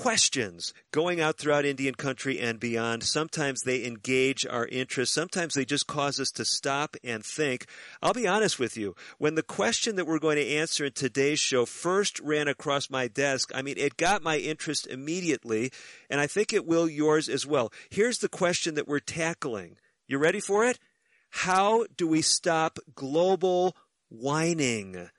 questions going out throughout Indian country and beyond. Sometimes they engage our interest. Sometimes they just cause us to stop and think. I'll be honest with you. When the question that we're going to answer in today's show first ran across my desk, I mean, it got my interest immediately, and I think it will yours as well. Here's the question that we're tackling. You ready for it? How do we stop global whining.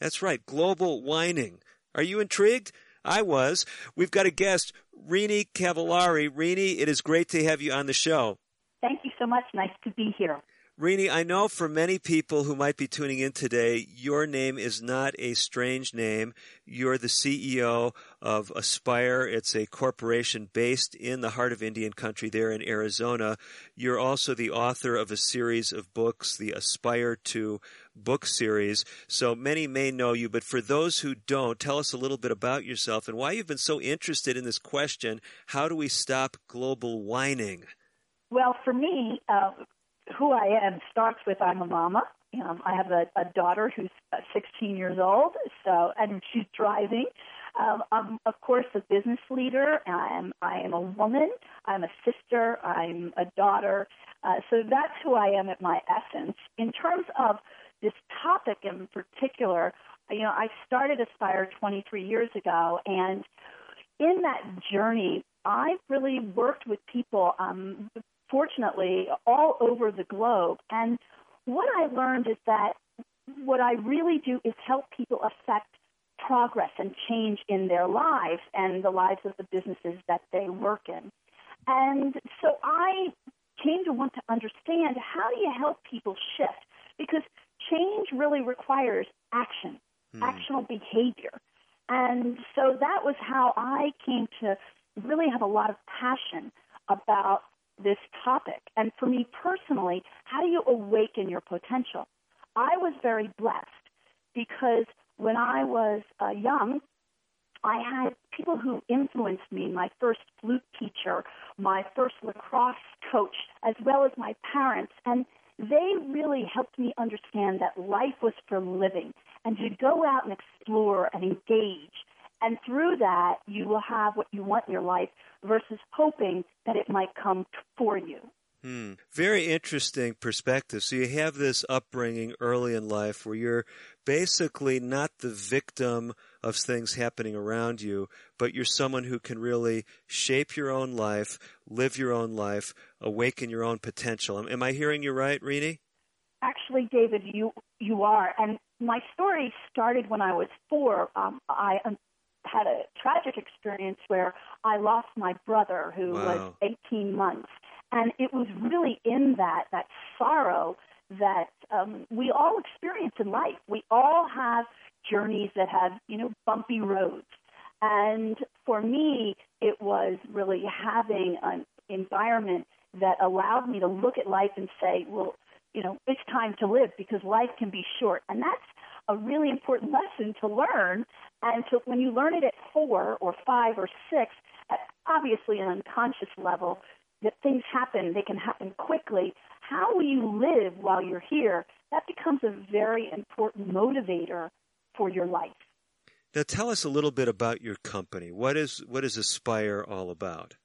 That's right, global whining. Are you intrigued? I was. We've got a guest, Renee Cavallari. Renee, it is great to have you on the show. Thank you so much. Nice to be here. Renee, I know for many people who might be tuning in today, your name is not a strange name. You're the CEO of Aspire. It's a corporation based in the heart of Indian country there in Arizona. You're also the author of a series of books, the Aspire to book series. So many may know you, but for those who don't, tell us a little bit about yourself and why you've been so interested in this question. How do we stop global whining? Well, for me, uh, who I am starts with I'm a mama. Um, I have a, a daughter who's uh, 16 years old, so and she's driving. Um, I'm of course a business leader. I am I am a woman. I'm a sister. I'm a daughter. Uh, so that's who I am at my essence. In terms of this topic in particular, you know, I started Aspire 23 years ago, and in that journey, I've really worked with people um, fortunately, all over the globe. And what I learned is that what I really do is help people affect progress and change in their lives and the lives of the businesses that they work in. And so I came to want to understand how do you help people shift? Because change really requires action, hmm. actional behavior. And so that was how I came to really have a lot of passion about this topic. And for me personally, how do you awaken your potential? I was very blessed because when I was uh, young, I had people who influenced me, my first flute teacher, my first lacrosse coach, as well as my parents. And they really helped me understand that life was for living and to go out and explore and engage and through that, you will have what you want in your life versus hoping that it might come for you. Hmm. Very interesting perspective. So you have this upbringing early in life where you're basically not the victim of things happening around you, but you're someone who can really shape your own life, live your own life, awaken your own potential. Am I hearing you right, Renee? Actually, David, you you are. And my story started when I was four. Um, I had a tragic experience where I lost my brother who wow. was 18 months. And it was really in that, that sorrow that um, we all experience in life. We all have journeys that have, you know, bumpy roads. And for me, it was really having an environment that allowed me to look at life and say, well, you know, it's time to live because life can be short. And that's a really important lesson to learn. And so when you learn it at four or five or six, obviously an unconscious level, that things happen, they can happen quickly. How will you live while you're here? That becomes a very important motivator for your life. Now tell us a little bit about your company. What is what is Aspire all about?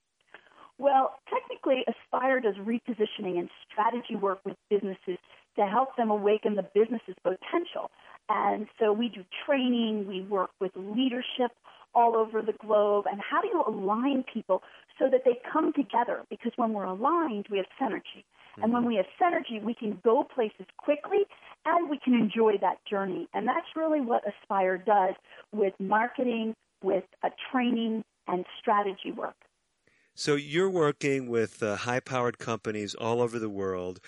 Well, technically Aspire does repositioning and strategy work with businesses to help them awaken the business's potential. And so we do training, we work with leadership all over the globe, and how do you align people so that they come together? Because when we're aligned, we have synergy. Mm-hmm. And when mm-hmm. we have synergy, we can go places quickly and we can enjoy that journey. And that's really what Aspire does with marketing, with a training, and strategy work. So you're working with uh, high-powered companies all over the world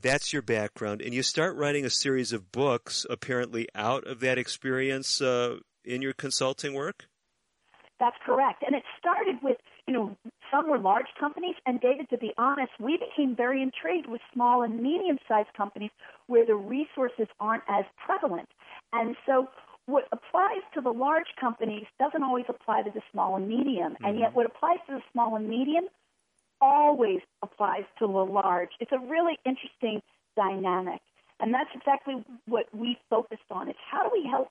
that's your background, and you start writing a series of books apparently out of that experience uh, in your consulting work? That's correct. And it started with, you know, some were large companies, and David, to be honest, we became very intrigued with small and medium sized companies where the resources aren't as prevalent. And so what applies to the large companies doesn't always apply to the small and medium. Mm-hmm. And yet what applies to the small and medium always applies to the large. It's a really interesting dynamic. And that's exactly what we focused on is how do we help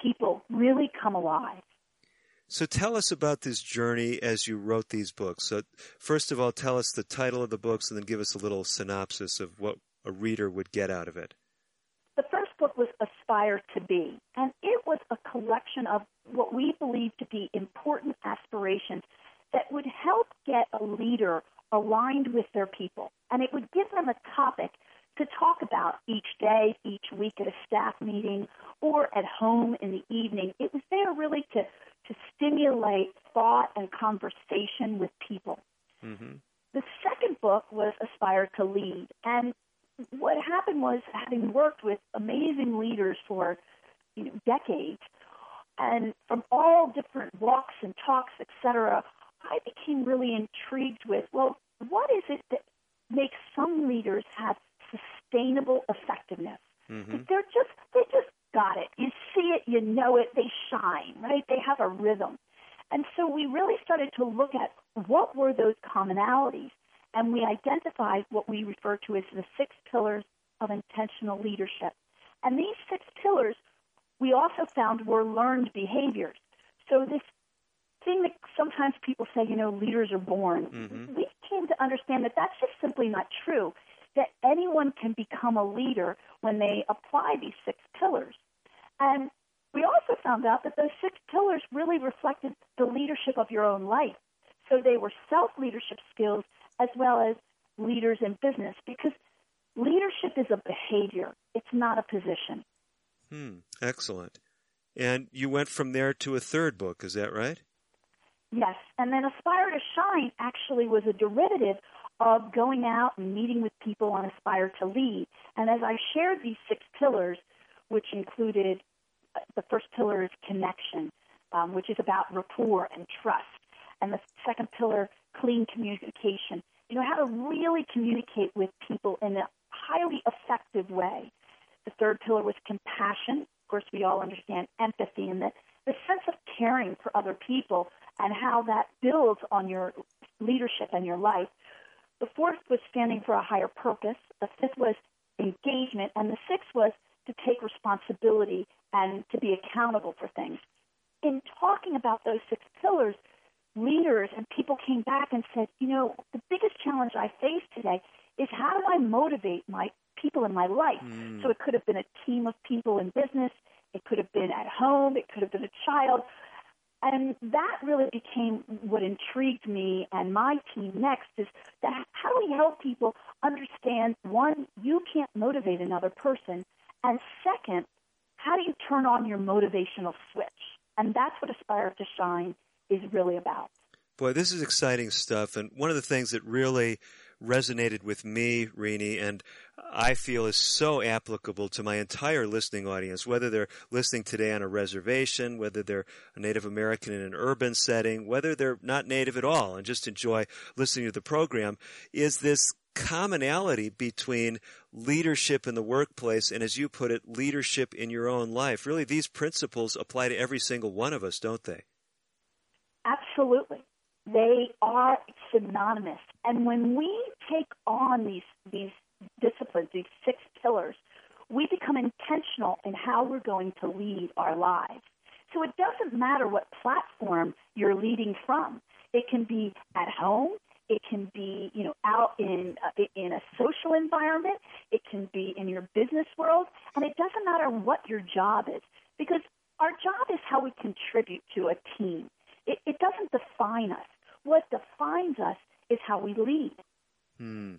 people really come alive? So tell us about this journey as you wrote these books. So first of all, tell us the title of the books and then give us a little synopsis of what a reader would get out of it. The first book was Aspire to Be, and it was a collection of what we believe to be important aspirations that would help get a leader aligned with their people. And it would give them a topic to talk about each day, each week at a staff meeting, or at home in the evening. It was there really to to stimulate thought and conversation with people. Mm-hmm. The second book was Aspire to Lead. And what happened was, having worked with amazing leaders for you know, decades, and from all different walks and talks, etc., I became really intrigued with, well, what is it that makes some leaders have sustainable effectiveness? Mm-hmm. They're just they just got it. You see it, you know it, they shine, right? They have a rhythm. And so we really started to look at what were those commonalities, and we identified what we refer to as the six pillars of intentional leadership. And these six pillars we also found were learned behaviors. So this thing that sometimes people say, you know, leaders are born, mm-hmm. we came to understand that that's just simply not true that anyone can become a leader when they apply these six pillars. And we also found out that those six pillars really reflected the leadership of your own life. So they were self leadership skills as well as leaders in business because leadership is a behavior, it's not a position. Hmm, excellent. And you went from there to a third book, is that right? Yes, and then Aspire to Shine actually was a derivative of going out and meeting with people on Aspire to Lead. And as I shared these six pillars, which included uh, the first pillar is connection, um, which is about rapport and trust. And the second pillar, clean communication. You know, how to really communicate with people in a highly effective way. The third pillar was compassion. Of course, we all understand empathy and the, the sense of caring for other people and how that builds on your leadership and your life. The fourth was standing for a higher purpose. The fifth was engagement. And the sixth was to take responsibility and to be accountable for things. In talking about those six pillars, leaders and people came back and said, you know, the biggest challenge I face today is how do I motivate my people in my life? Mm. So it could have been a team of people in business, it could have been at home, it could have been a child. And that really became what intrigued me and my team next is that how do we help people understand one, you can't motivate another person, and second, how do you turn on your motivational switch? And that's what Aspire to Shine is really about. Boy, this is exciting stuff. And one of the things that really resonated with me, Renee, and I feel is so applicable to my entire listening audience, whether they're listening today on a reservation, whether they're a Native American in an urban setting, whether they're not Native at all and just enjoy listening to the program, is this commonality between leadership in the workplace and, as you put it, leadership in your own life. Really, these principles apply to every single one of us, don't they? Absolutely. They are synonymous. And when we take on these, these disciplines, these six pillars, we become intentional in how we're going to lead our lives. So it doesn't matter what platform you're leading from. It can be at home. It can be, you know, out in uh, in a social environment. It can be in your business world, and it doesn't matter what your job is because our job is how we contribute to a team. It, it doesn't define us. What defines us is how we lead. Hmm.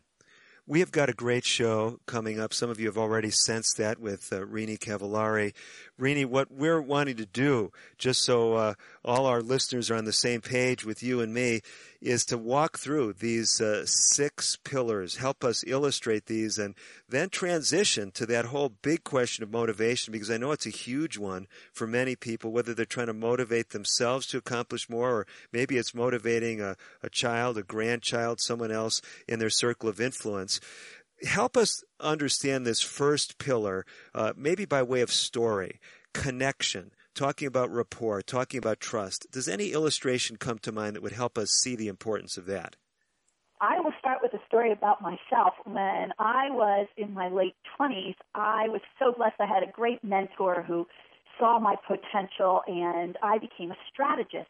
We have got a great show coming up. Some of you have already sensed that with uh, Renee Cavallari. Renee, what we're wanting to do, just so uh, all our listeners are on the same page with you and me, is to walk through these uh, six pillars, help us illustrate these, and then transition to that whole big question of motivation, because I know it's a huge one for many people, whether they're trying to motivate themselves to accomplish more, or maybe it's motivating a, a child, a grandchild, someone else in their circle of influence help us understand this first pillar, uh, maybe by way of story, connection, talking about rapport, talking about trust. Does any illustration come to mind that would help us see the importance of that? I will start with a story about myself. When I was in my late 20s, I was so blessed. I had a great mentor who saw my potential, and I became a strategist.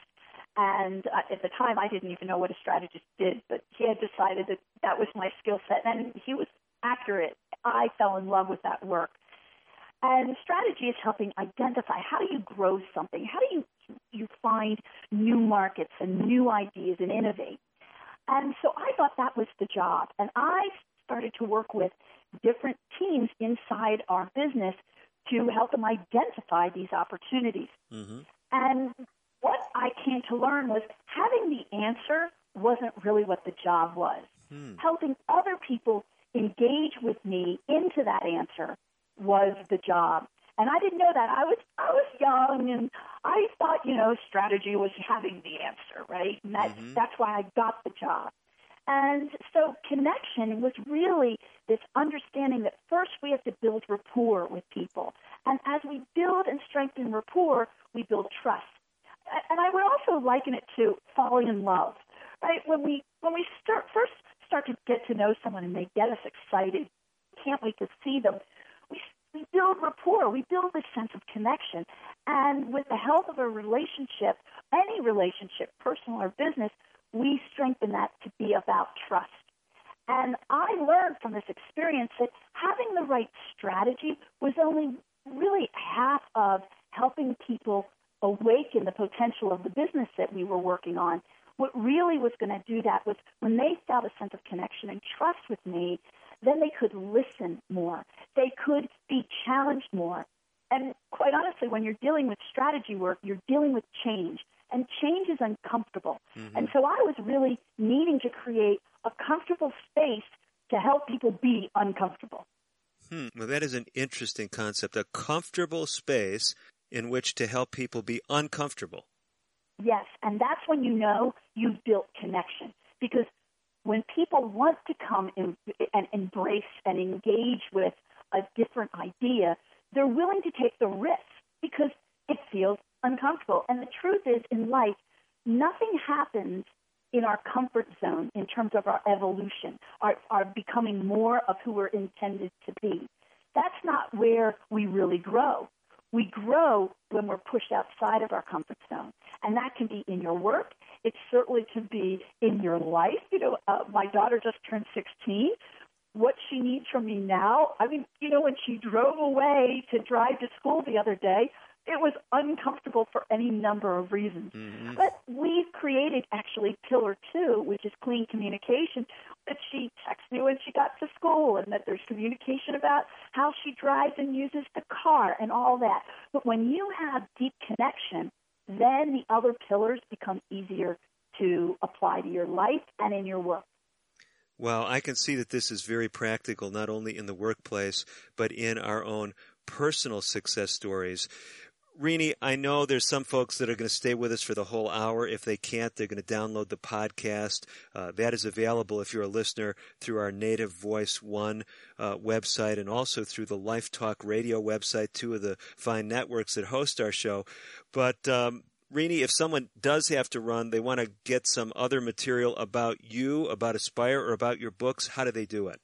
And at the time, I didn't even know what a strategist did, but he had decided that that was my skill set, and he was accurate. I fell in love with that work. And strategy is helping identify how do you grow something? How do you you find new markets and new ideas and innovate? And so I thought that was the job. And I started to work with different teams inside our business to help them identify these opportunities. Mm-hmm. And what I to learn was having the answer wasn't really what the job was. Hmm. Helping other people engage with me into that answer was the job. And I didn't know that. I was I was young and I thought, you know, strategy was having the answer, right? And that, mm-hmm. that's why I got the job. And so connection was really this understanding that first we have to build rapport with people. And as we build and strengthen rapport, we build trust. And I would also liken it to falling in love. Right? When we when we start first start to get to know someone and they get us excited, can't wait to see them. We, we build rapport, we build this sense of connection. And with the health of a relationship, any relationship, personal or business, we strengthen that to be about trust. And I learned from this experience that having the right strategy was only really half of helping people awaken the potential of the business that we were working on. What really was going to do that was when they felt a sense of connection and trust with me, then they could listen more. They could be challenged more. And quite honestly, when you're dealing with strategy work, you're dealing with change. And change is uncomfortable. Mm-hmm. And so I was really needing to create a comfortable space to help people be uncomfortable. Hmm. Well, that is an interesting concept a comfortable space in which to help people be uncomfortable. Yes, and that's when you know you've built connection. Because when people want to come in, and embrace and engage with a different idea, they're willing to take the risk because it feels uncomfortable. And the truth is, in life, nothing happens in our comfort zone in terms of our evolution, our, our becoming more of who we're intended to be. That's not where we really grow. We grow when we're pushed outside of our comfort zone. And that can be in your work. It certainly can be in your life. You know, uh, my daughter just turned 16. What she needs from me now, I mean, you know, when she drove away to drive to school the other day, it was uncomfortable for any number of reasons. Mm-hmm. But we've created actually pillar two, which is clean communication, that she texts me when she got to school and that there's communication about how she drives and uses the car and all that. But when you have deep connection, then the other pillars become easier to apply to your life and in your work. Well, I can see that this is very practical, not only in the workplace, but in our own personal success stories. Renee, I know there's some folks that are going to stay with us for the whole hour. If they can't, they're going to download the podcast. Uh, that is available if you're a listener through our Native Voice One uh, website and also through the Life Talk Radio website, two of the fine networks that host our show. But um, Renee, if someone does have to run, they want to get some other material about you, about Aspire, or about your books, how do they do it?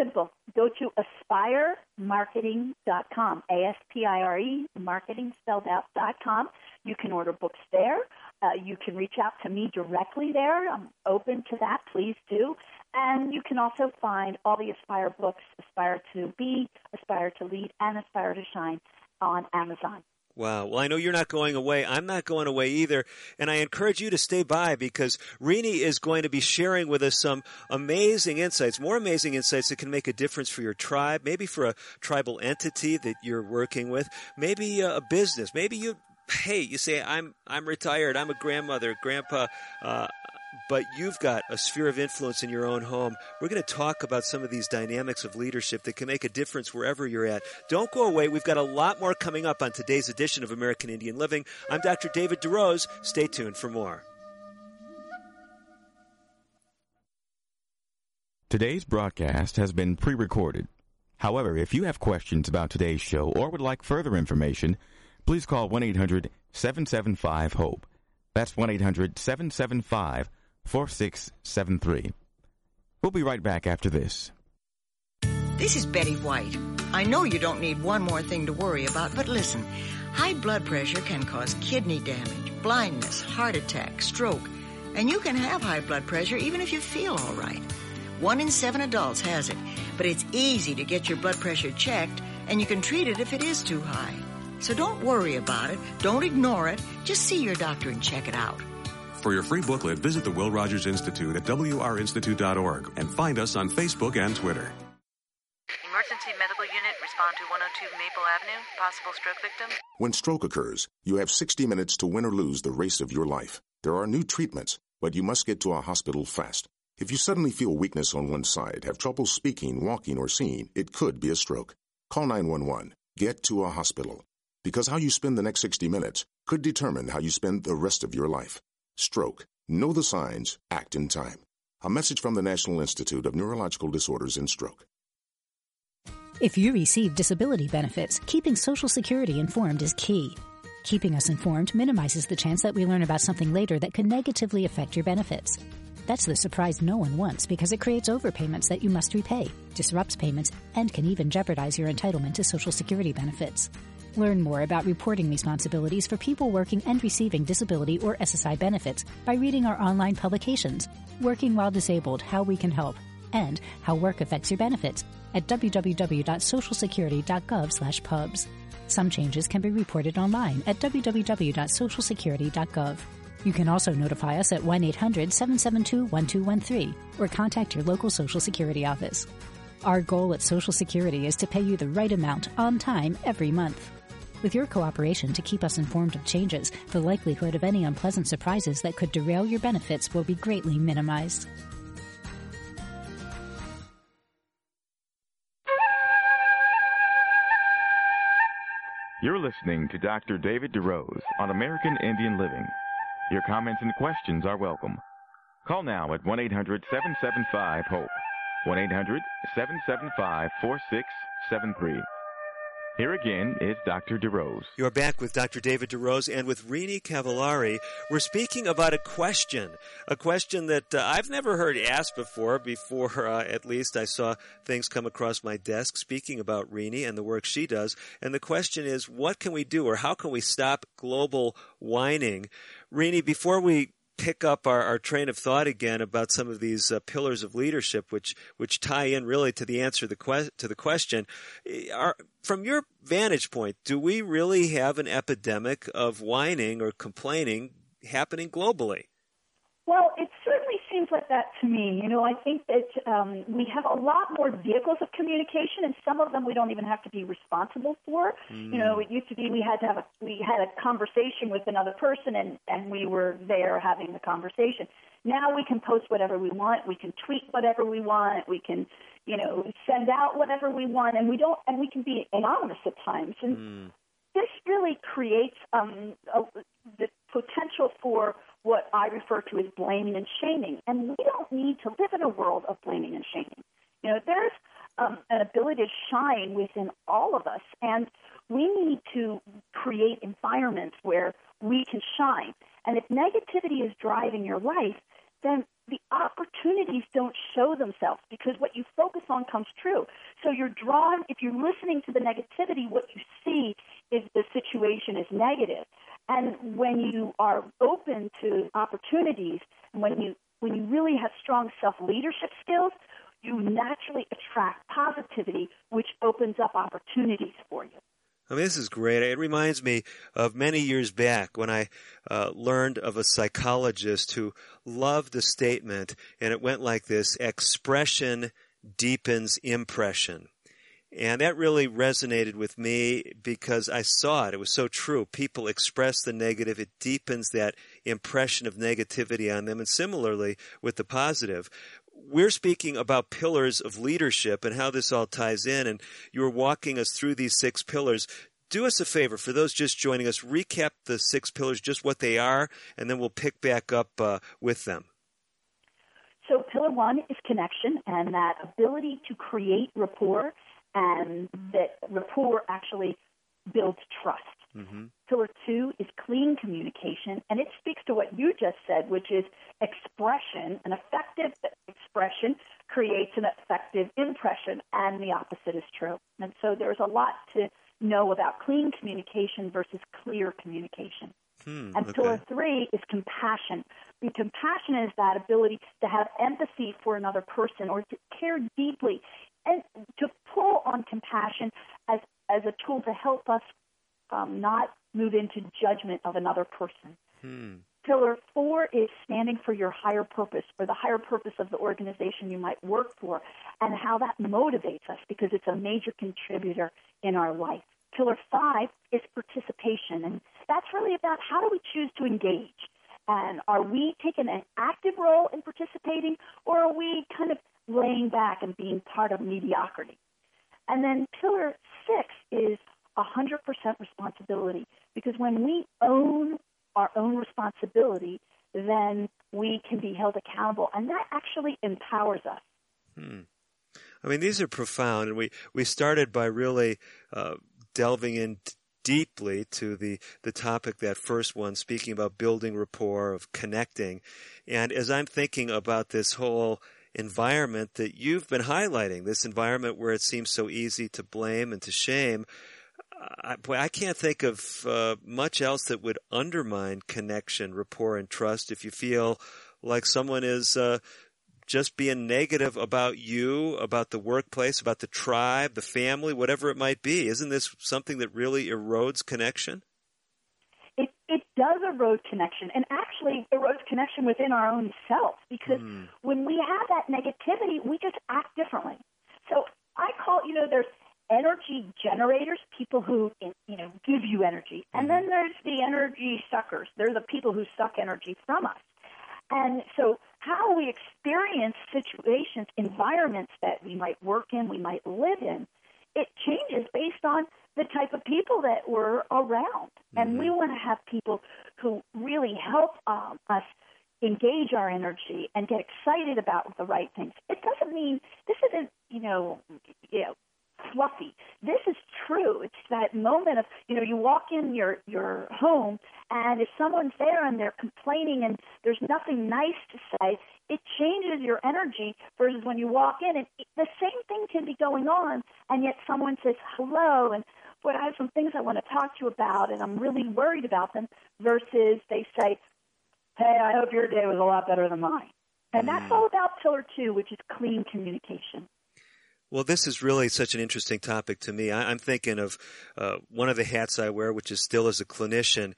Simple. Go to aspiremarketing.com, A-S-P-I-R-E, marketing spelled out dot com. You can order books there. Uh, you can reach out to me directly there. I'm open to that. Please do. And you can also find all the Aspire books, Aspire to Be, Aspire to Lead, and Aspire to Shine on Amazon. Wow. Well, I know you're not going away. I'm not going away either. And I encourage you to stay by because Renee is going to be sharing with us some amazing insights, more amazing insights that can make a difference for your tribe, maybe for a tribal entity that you're working with, maybe a business, maybe you hey, you say I'm I'm retired, I'm a grandmother, grandpa, uh, but you've got a sphere of influence in your own home. We're going to talk about some of these dynamics of leadership that can make a difference wherever you're at. Don't go away. We've got a lot more coming up on today's edition of American Indian Living. I'm Dr. David DeRose. Stay tuned for more. Today's broadcast has been pre recorded. However, if you have questions about today's show or would like further information, please call 1 800 775 HOPE. That's 1 800 775 4673. We'll be right back after this. This is Betty White. I know you don't need one more thing to worry about, but listen. High blood pressure can cause kidney damage, blindness, heart attack, stroke, and you can have high blood pressure even if you feel all right. One in seven adults has it, but it's easy to get your blood pressure checked, and you can treat it if it is too high. So don't worry about it. Don't ignore it. Just see your doctor and check it out. For your free booklet, visit the Will Rogers Institute at wrinstitute.org and find us on Facebook and Twitter. Emergency medical unit, respond to 102 Maple Avenue. Possible stroke victim. When stroke occurs, you have 60 minutes to win or lose the race of your life. There are new treatments, but you must get to a hospital fast. If you suddenly feel weakness on one side, have trouble speaking, walking, or seeing, it could be a stroke. Call 911. Get to a hospital. Because how you spend the next 60 minutes could determine how you spend the rest of your life. Stroke. Know the signs. Act in time. A message from the National Institute of Neurological Disorders and Stroke. If you receive disability benefits, keeping Social Security informed is key. Keeping us informed minimizes the chance that we learn about something later that could negatively affect your benefits. That's the surprise no one wants because it creates overpayments that you must repay, disrupts payments, and can even jeopardize your entitlement to Social Security benefits. Learn more about reporting responsibilities for people working and receiving disability or SSI benefits by reading our online publications, Working While Disabled How We Can Help, and How Work Affects Your Benefits at www.socialsecurity.gov/pubs. Some changes can be reported online at www.socialsecurity.gov. You can also notify us at 1 800 772 1213 or contact your local Social Security office. Our goal at Social Security is to pay you the right amount on time every month. With your cooperation to keep us informed of changes, the likelihood of any unpleasant surprises that could derail your benefits will be greatly minimized. You're listening to Dr. David DeRose on American Indian Living. Your comments and questions are welcome. Call now at 1 800 775 HOPE. 1 800 775 4673. Here again is Dr. DeRose. You're back with Dr. David DeRose and with Renee Cavallari. We're speaking about a question, a question that uh, I've never heard asked before. Before, uh, at least, I saw things come across my desk speaking about Renee and the work she does. And the question is, what can we do, or how can we stop global whining? Renee, before we pick up our, our train of thought again about some of these uh, pillars of leadership, which which tie in really to the answer the que- to the question. Eh, are, from your vantage point, do we really have an epidemic of whining or complaining happening globally? Well, seems like that to me. You know, I think that um, we have a lot more vehicles of communication, and some of them we don't even have to be responsible for. Mm. You know, it used to be we had to have a we had a conversation with another person, and and we were there having the conversation. Now we can post whatever we want. We can tweet whatever we want. We can, you know, send out whatever we want, and we don't, and we can be anonymous at times. And mm. this really creates um, a, the potential for what I refer to as blaming and shaming. And we don't need to live in a world of blaming and shaming. You know, there's um, an ability to shine within all of us, and we need to create environments where we can shine. And if negativity is driving your life, then the opportunities don't show themselves because what you focus on comes true. So you're drawn, if you're listening to the negativity, what you see is the situation is negative. And when you are open to opportunities, when you when you really have strong self leadership skills, you naturally attract positivity, which opens up opportunities for you. I mean, this is great. It reminds me of many years back when I uh, learned of a psychologist who loved the statement, and it went like this expression deepens impression. And that really resonated with me because I saw it. It was so true. People express the negative. It deepens that impression of negativity on them. And similarly with the positive. We're speaking about pillars of leadership and how this all ties in. And you were walking us through these six pillars. Do us a favor, for those just joining us, recap the six pillars, just what they are, and then we'll pick back up uh, with them. So, pillar one is connection and that ability to create rapport and that rapport actually builds trust. Mm-hmm. Pillar two is clean communication, and it speaks to what you just said, which is expression. An effective expression creates an effective impression, and the opposite is true. And so there's a lot to know about clean communication versus clear communication. Hmm, and okay. pillar three is compassion. The compassion is that ability to have empathy for another person or to care deeply and to pull on compassion as, as a tool to help us um, not move into judgment of another person. Hmm. Pillar four is standing for your higher purpose or the higher purpose of the organization you might work for and how that motivates us because it's a major contributor in our life. Pillar five is participation, and that's really about how do we choose to engage. And are we taking an active role in participating, or are we kind of laying back and being part of mediocrity. And then pillar six is 100% responsibility because when we own our own responsibility, then we can be held accountable, and that actually empowers us. Hmm. I mean, these are profound, and we, we started by really uh, delving in deeply to the, the topic, that first one, speaking about building rapport, of connecting. And as I'm thinking about this whole environment that you've been highlighting, this environment where it seems so easy to blame and to shame. I, boy, I can't think of uh, much else that would undermine connection, rapport, and trust if you feel like someone is uh, just being negative about you, about the workplace, about the tribe, the family, whatever it might be. Isn't this something that really erodes connection? It, does erode connection and actually erodes connection within our own self because mm. when we have that negativity, we just act differently. So I call, you know, there's energy generators, people who, you know, give you energy. And mm-hmm. then there's the energy suckers. They're the people who suck energy from us. And so how we experience situations, environments that we might work in, we might live in, it changes based on the type of people that we're around. Mm-hmm. And we mm-hmm. want to have people who really help um, us engage our energy and get excited about the right things. It doesn't mean this isn't, you know, you know, fluffy. This is true. It's that moment of, you know, you walk in your your home and if someone's there and they're complaining and there's nothing nice to say, it changes your energy versus when you walk in and the same thing can be going on and yet someone says hello and boy, I have some things I want to talk to you about and I'm really worried about them versus they say, Hey, I hope your day was a lot better than mine. And that's mm. all about pillar two, which is clean communication. Well, this is really such an interesting topic to me. I, am thinking of uh, one of the hats I wear, which is still as a clinician.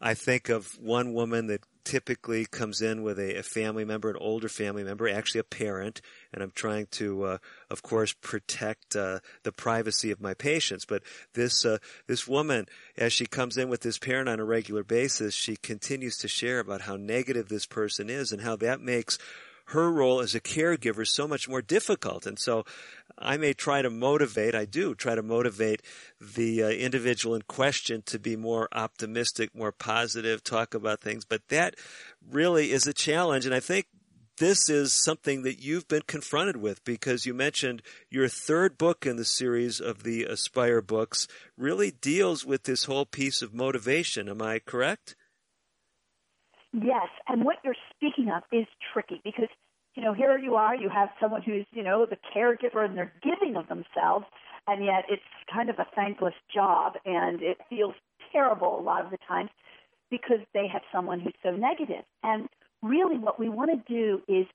I think of one woman that typically comes in with a, a, family member, an older family member, actually a parent, and I'm trying to, uh, of course, protect uh, the privacy of my patients. But this uh, this woman, as she comes in with this parent on a regular basis, she continues to share about how negative this person is and how that makes her role as a caregiver so much more difficult. And so I may try to motivate, I do try to motivate the uh, individual in question to be more optimistic, more positive, talk about things. But that really is a challenge. And I think this is something that you've been confronted with because you mentioned your third book in the series of the Aspire books really deals with this whole piece of motivation. Am I correct? Yes, and what you're speaking of is tricky because you know here you are, you have someone who's you know the caregiver and they're giving of themselves, and yet it's kind of a thankless job, and it feels terrible a lot of the times because they have someone who's so negative. And really, what we want to do is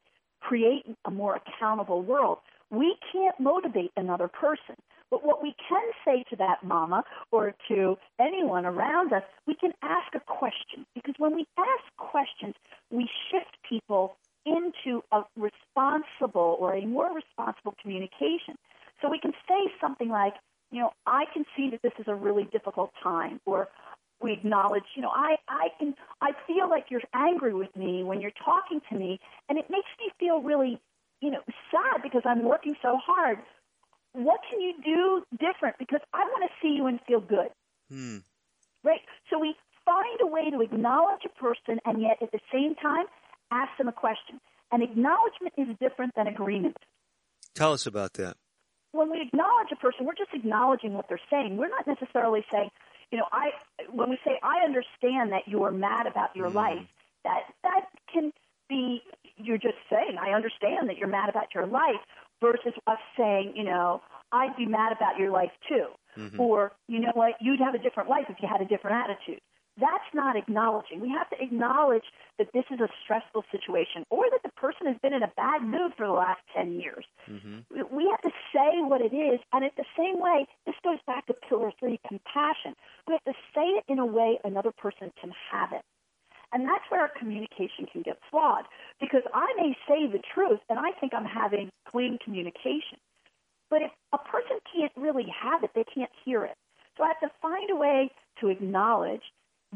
create a more accountable world. We can't motivate another person. But what we can say to that mama or to anyone around us, we can ask a question. Because when we ask questions, we shift people into a responsible or a more responsible communication. So we can say something like, you know, I can see that this is a really difficult time, or we acknowledge, you know, I, I can, I feel like you're angry with me when you're talking to me, and it makes me feel really, you know, sad because I'm working so hard. What can you do different? Because I want to see you and feel good. Hmm. Right? So we find a way to acknowledge a person and yet at the same time ask them a question. And acknowledgement is different than agreement. Tell us about that. When we acknowledge a person, we're just acknowledging what they're saying. We're not necessarily saying, you know, I when we say I understand that you are mad about your Mm. life, that that can be you're just saying I understand that you're mad about your life versus us saying, you know, I'd be mad about your life too. Mhm. Or, you know what, you'd have a different life if you had a different attitude. That's not acknowledging. We have to acknowledge that this is a stressful situation or that the person has been in a bad mood for the last 10 years. Mm-hmm. We have to say what it is, and at the same way, this goes back to pillar three compassion. We have to say it in a way another person can have it. And that's where our communication can get flawed because I may say the truth and I think I'm having clean communication. But if a person can't really have it, they can't hear it. So I have to find a way to acknowledge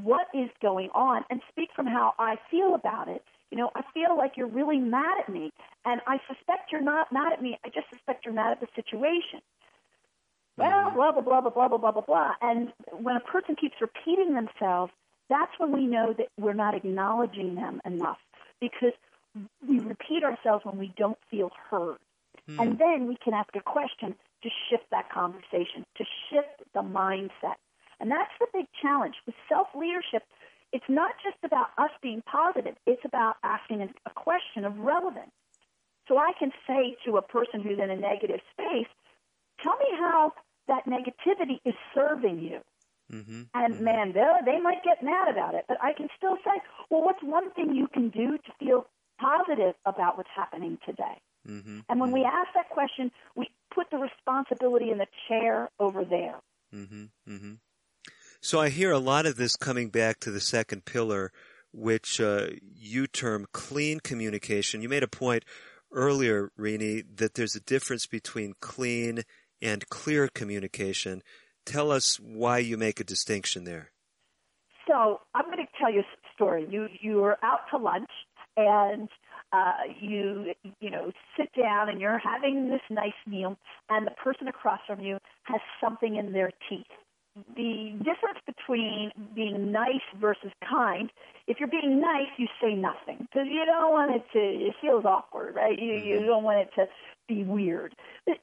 what is going on and speak from how I feel about it. You know, I feel like you're really mad at me, and I suspect you're not mad at me. I just suspect you're mad at the situation. Well, blah, blah, blah, blah, blah, blah, blah, blah, blah. And when a person keeps repeating themselves, that's when we know that we're not acknowledging them enough because we repeat ourselves when we don't feel heard. Hmm. And then we can ask a question to shift that conversation, to shift the mindset. And that's the big challenge. With self leadership, it's not just about us being positive, it's about asking a, a question of relevance. So I can say to a person who's in a negative space, tell me how that negativity is serving you. Mm-hmm. And man, they they might get mad about it, but I can still say, well, what's one thing you can do to feel positive about what's happening today? Mm-hmm. And when we ask that question, we put the responsibility in the chair over there. Mm-hmm. Mm-hmm. So I hear a lot of this coming back to the second pillar, which uh, you term clean communication. You made a point earlier, Renee, that there's a difference between clean and clear communication. Tell us why you make a distinction there. So I'm going to tell you a story. You you were out to lunch and uh, you you know sit down and you're having this nice meal, and the person across from you has something in their teeth. The difference between being nice versus kind, if you're being nice, you say nothing because you don't want it to. It feels awkward, right? You you don't want it to be weird. But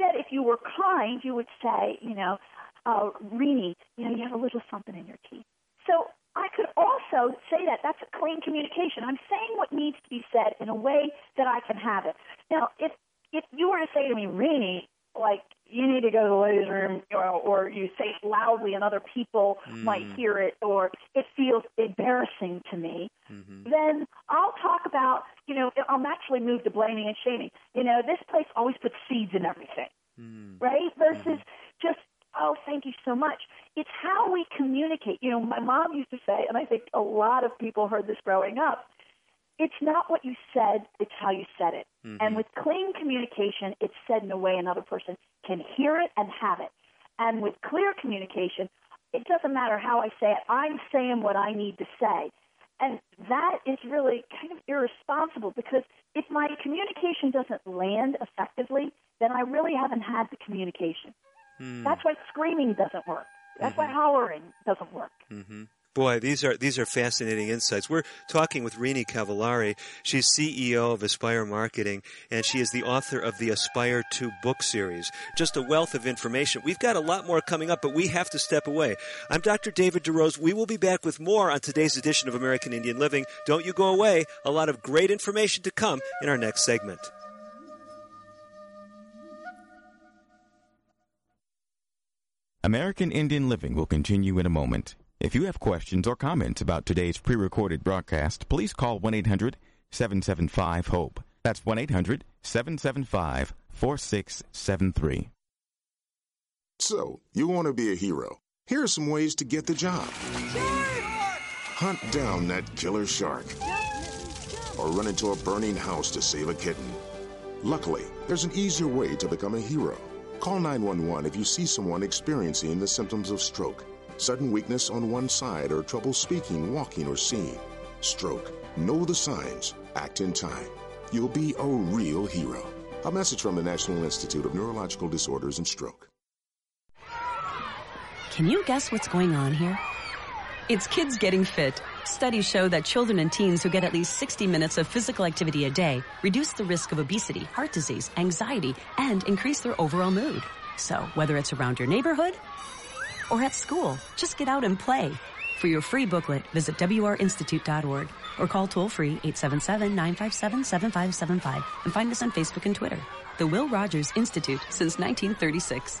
Instead, if you were kind, you would say, you know, uh, Renee, you know, you have a little something in your teeth. So I could also say that. That's a clean communication. I'm saying what needs to be said in a way that I can have it. Now, if if you were to say to me, Renee, like you need to go to the ladies' room, or, or you say it loudly and other people mm. might hear it, or it feels embarrassing to me, mm-hmm. then I'll talk about, you know, I'm actually moved to blaming and shaming. You know, this place always puts seeds in everything, mm. right? Mm-hmm. Versus just, oh, thank you so much. It's how we communicate. You know, my mom used to say, and I think a lot of people heard this growing up, it's not what you said, it's how you said it. And mm-hmm. with clean communication, it's said in a way another person can hear it and have it. And with clear communication, it doesn't matter how I say it, I'm saying what I need to say. And that is really kind of irresponsible because if my communication doesn't land effectively, then I really haven't had the communication. Hmm. That's why screaming doesn't work. That's why mm-hmm. hollering doesn't work. Mm-hmm. Boy, these are these are fascinating insights. We're talking with Renee Cavallari. She's CEO of Aspire Marketing, and she is the author of the Aspire 2 book series. Just a wealth of information. We've got a lot more coming up, but we have to step away. I'm Dr. David DeRose. We will be back with more on today's edition of American Indian Living. Don't you go away. A lot of great information to come in our next segment. American Indian Living will continue in a moment. If you have questions or comments about today's pre recorded broadcast, please call 1 800 775 HOPE. That's 1 800 775 4673. So, you want to be a hero. Here are some ways to get the job hunt down that killer shark, or run into a burning house to save a kitten. Luckily, there's an easier way to become a hero. Call 911 if you see someone experiencing the symptoms of stroke, sudden weakness on one side, or trouble speaking, walking, or seeing. Stroke. Know the signs. Act in time. You'll be a real hero. A message from the National Institute of Neurological Disorders and Stroke. Can you guess what's going on here? It's kids getting fit. Studies show that children and teens who get at least 60 minutes of physical activity a day reduce the risk of obesity, heart disease, anxiety, and increase their overall mood. So, whether it's around your neighborhood or at school, just get out and play. For your free booklet, visit wrinstitute.org or call toll free 877-957-7575 and find us on Facebook and Twitter. The Will Rogers Institute since 1936.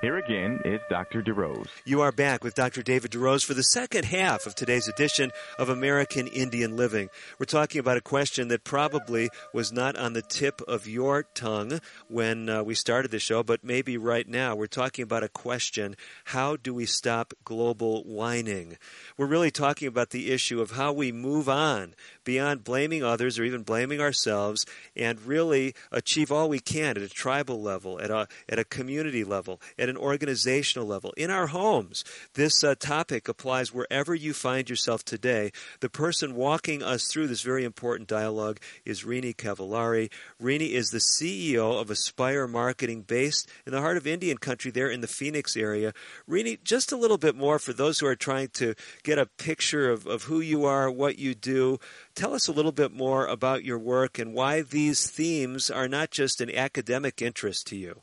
Here again is Dr. DeRose. You are back with Dr. David DeRose for the second half of today's edition of American Indian Living. We're talking about a question that probably was not on the tip of your tongue when uh, we started the show, but maybe right now. We're talking about a question how do we stop global whining? We're really talking about the issue of how we move on beyond blaming others or even blaming ourselves and really achieve all we can at a tribal level, at a, at a community level, at an organizational level, in our homes. This uh, topic applies wherever you find yourself today. The person walking us through this very important dialogue is Renie Cavallari. Renie is the CEO of Aspire Marketing based in the heart of Indian country there in the Phoenix area. Renie, just a little bit more for those who are trying to get a picture of, of who you are, what you do. Tell us a little bit more about your work and why these themes are not just an academic interest to you.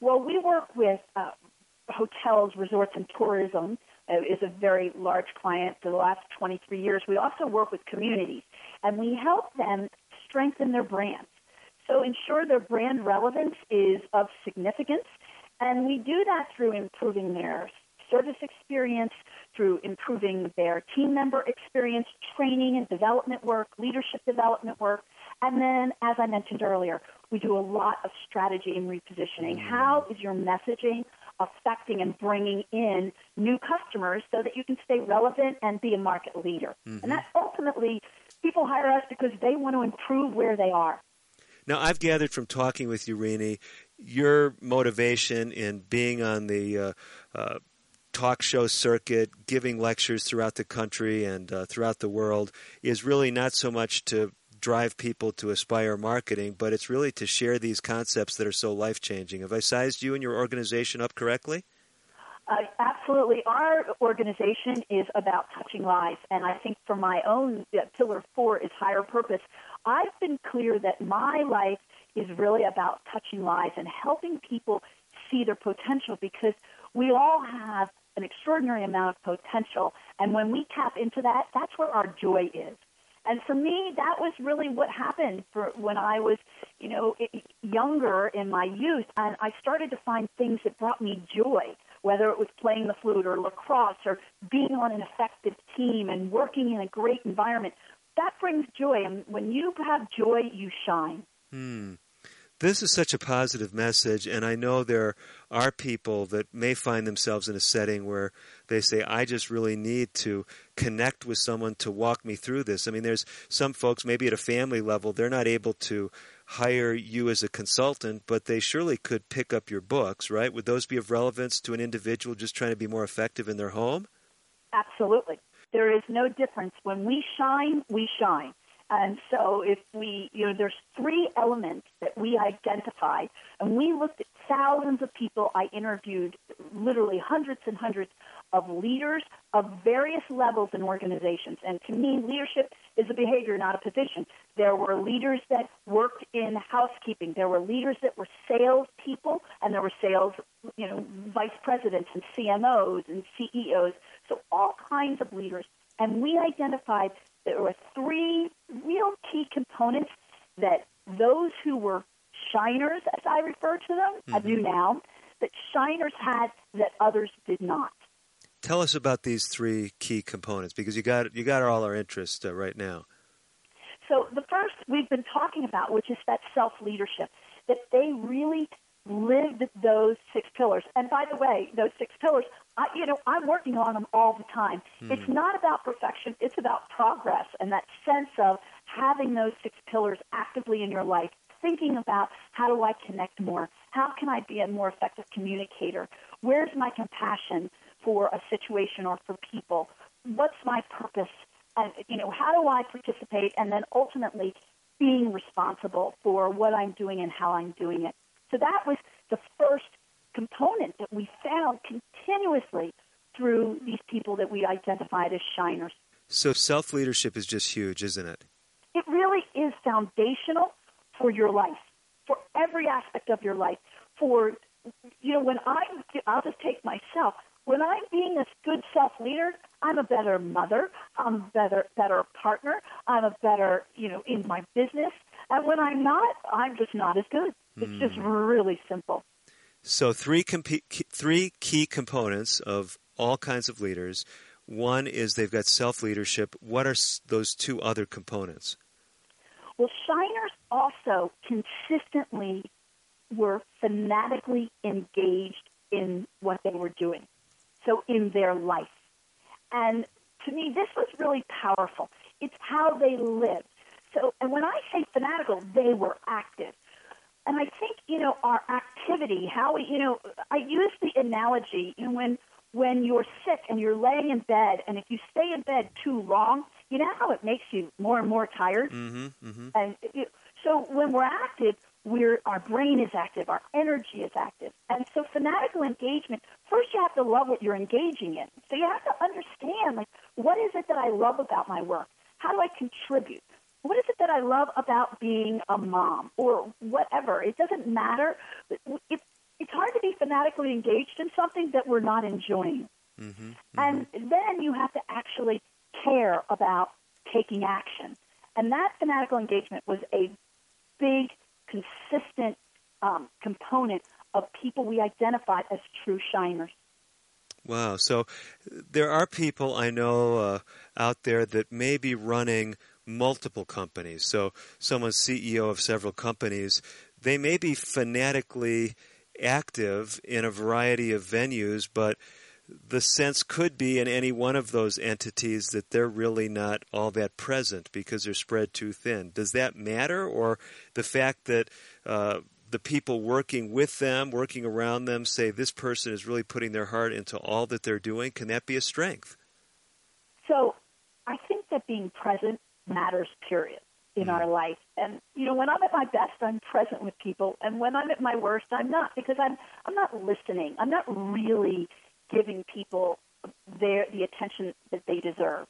Well, we work with uh, hotels, resorts, and tourism. Uh, is a very large client for the last 23 years. We also work with communities, and we help them strengthen their brands. So ensure their brand relevance is of significance, and we do that through improving their service experience, through improving their team member experience, training and development work, leadership development work, and then, as I mentioned earlier, we do a lot of strategy and repositioning. Mm-hmm. How is your messaging affecting and bringing in new customers so that you can stay relevant and be a market leader? Mm-hmm. And that ultimately, people hire us because they want to improve where they are. Now, I've gathered from talking with you, Renie, your motivation in being on the uh, uh, talk show circuit, giving lectures throughout the country and uh, throughout the world, is really not so much to drive people to aspire marketing, but it's really to share these concepts that are so life changing. Have I sized you and your organization up correctly? Uh, absolutely. Our organization is about touching lives, and I think for my own uh, pillar four is higher purpose. I've been clear that my life is really about touching lives and helping people see their potential because we all have an extraordinary amount of potential. And when we tap into that, that's where our joy is. And for me, that was really what happened for when I was, you know, younger in my youth, and I started to find things that brought me joy, whether it was playing the flute or lacrosse or being on an effective team and working in a great environment. That brings joy, and when you have joy, you shine. Hmm. This is such a positive message, and I know there are people that may find themselves in a setting where they say, I just really need to connect with someone to walk me through this. I mean, there's some folks, maybe at a family level, they're not able to hire you as a consultant, but they surely could pick up your books, right? Would those be of relevance to an individual just trying to be more effective in their home? Absolutely. There is no difference. When we shine, we shine. And so if we, you know, there's three elements that we identified, and we looked at thousands of people. I interviewed literally hundreds and hundreds of leaders of various levels in organizations. And to me, leadership is a behavior, not a position. There were leaders that worked in housekeeping. There were leaders that were sales people, and there were sales, you know, vice presidents and CMOs and CEOs. So all kinds of leaders. And we identified there were three real key components that those who were shiners, as I refer to them, mm-hmm. I do now, that shiners had that others did not. Tell us about these three key components because you got you got all our interest uh, right now. So the first we've been talking about, which is that self leadership, that they really lived those six pillars. And by the way, those six pillars, I, you know, I'm working on them all the time. Hmm. It's not about perfection; it's about progress and that sense of having those six pillars actively in your life. Thinking about how do I connect more? How can I be a more effective communicator? Where's my compassion for a situation or for people? What's my purpose? And you know, how do I participate? And then ultimately, being responsible for what I'm doing and how I'm doing it. So that was the first component that we found continuously through these people that we identified as shiners. So self leadership is just huge, isn't it? It really is foundational for your life, for every aspect of your life. For, you know, when I, I'll just take myself, when I'm being a good self leader, I'm a better mother, I'm a better, better partner, I'm a better, you know, in my business. And when I'm not, I'm just not as good. It's mm. just really simple. So three comp- three key components of all kinds of leaders. One is they've got self leadership. What are those two other components? Well, shiners also consistently were fanatically engaged in what they were doing, so in their life. And to me, this was really powerful. It's how they lived. So, and when I say fanatical, they were active. And I think, you know, our activity, how we, you know, I use the analogy, you know, when when you're sick and you're laying in bed, and if you stay in bed too long, you know how it makes you more and more tired. Mm-hmm, mm-hmm. And it, so when we're active, we're our brain is active, our energy is active, and so fanatical engagement. First, you have to love what you're engaging in. So you have to understand, like, what is it that I love about my work? How do I contribute? What is it that I love about being a mom or whatever? It doesn't matter. It's, it's hard to be fanatically engaged in something that we're not enjoying. Mm-hmm, mm-hmm. And then you have to actually care about taking action. And that fanatical engagement was a big, consistent um, component of people we identified as true shiners. Wow. So there are people I know uh, out there that may be running multiple companies. So someone's CEO of several companies, they may be fanatically active in a variety of venues, but the sense could be in any one of those entities that they're really not all that present because they're spread too thin. Does that matter, or the fact that uh, the people working with them, working around them, say this person is really putting their heart into all that they're doing? Can that be a strength? So, I think that being present matters, period, in our mm-hmm. life. And you know, when I'm at my best, I'm present with people, and when I'm at my worst, I'm not because I'm I'm not listening. I'm not really giving people their the attention that they deserve.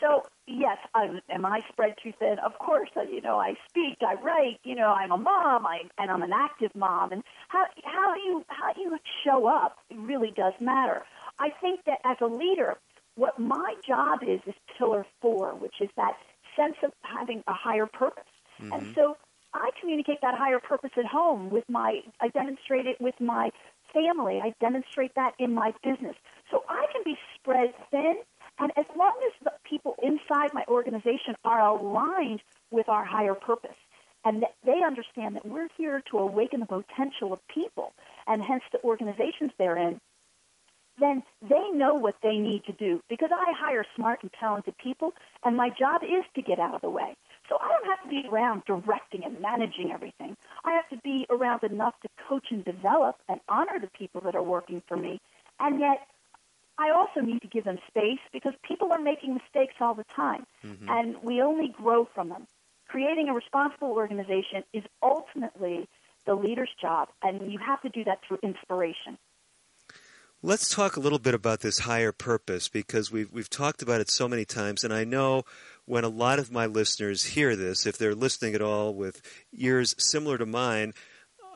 So yes, I'm, am I spread too thin? Of course, you know I speak, I write. You know I'm a mom, I and I'm an active mom. And how how you how you show up really does matter. I think that as a leader, what my job is is pillar four, which is that sense of having a higher purpose. Mm-hmm. And so I communicate that higher purpose at home with my, I demonstrate it with my family. I demonstrate that in my business. So I can be spread thin, and as long as the people inside my organization are aligned with our higher purpose, and they understand that we're here to awaken the potential of people, and hence the organizations they're in, then they know what they need to do because I hire smart and talented people, and my job is to get out of the way. So I don't have to be around directing and managing everything. I have to be around enough to coach and develop and honor the people that are working for me. And yet, I also need to give them space because people are making mistakes all the time, mm-hmm. and we only grow from them. Creating a responsible organization is ultimately the leader's job, and you have to do that through inspiration. Let's talk a little bit about this higher purpose because we've we've talked about it so many times, and I know when a lot of my listeners hear this, if they're listening at all with ears similar to mine,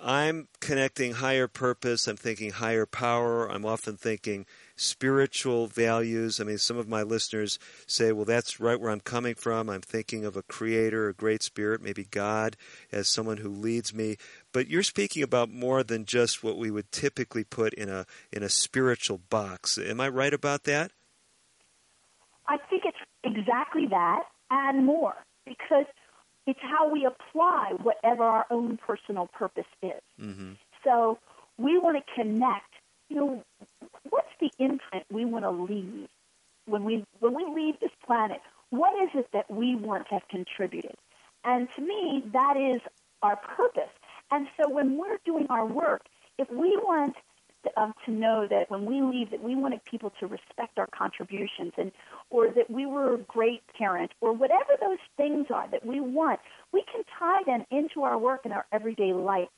I'm connecting higher purpose. I'm thinking higher power. I'm often thinking spiritual values. I mean, some of my listeners say, well, that's right where I'm coming from. I'm thinking of a creator, a great spirit, maybe God as someone who leads me. But you're speaking about more than just what we would typically put in a in a spiritual box. Am I right about that? I think it's exactly that and more because it's how we apply whatever our own personal purpose is. Mm-hmm. So we want to connect. You know, what's the imprint we want to leave when we when we leave this planet? What is it that we want to have contributed? And to me, that is our purpose. And so when we're doing our work, if we want um, to know that when we leave, that we wanted people to respect our contributions, and or that we were a great parent, or whatever those things are that we want, we can tie them into our work and our everyday life.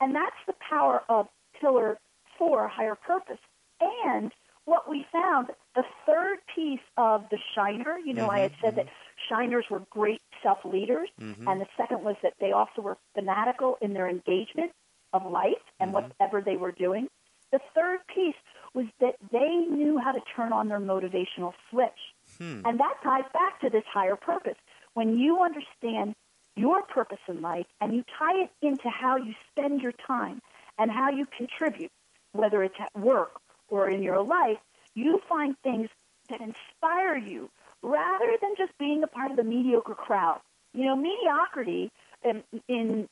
And that's the power of pillar four, higher purpose. And what we found, the third piece of the shiner, you know, mm-hmm, I had said mm-hmm. that shiners were great self leaders, mm-hmm. and the second was that they also were fanatical in their engagement of life and mm-hmm. whatever they were doing. The third piece was that they knew how to turn on their motivational switch. Hmm. And that ties back to this higher purpose. When you understand your purpose in life and you tie it into how you spend your time and how you contribute, whether it's at work or in your life, you find things that inspire you rather than just being a part of the mediocre crowd. You know, mediocrity in, in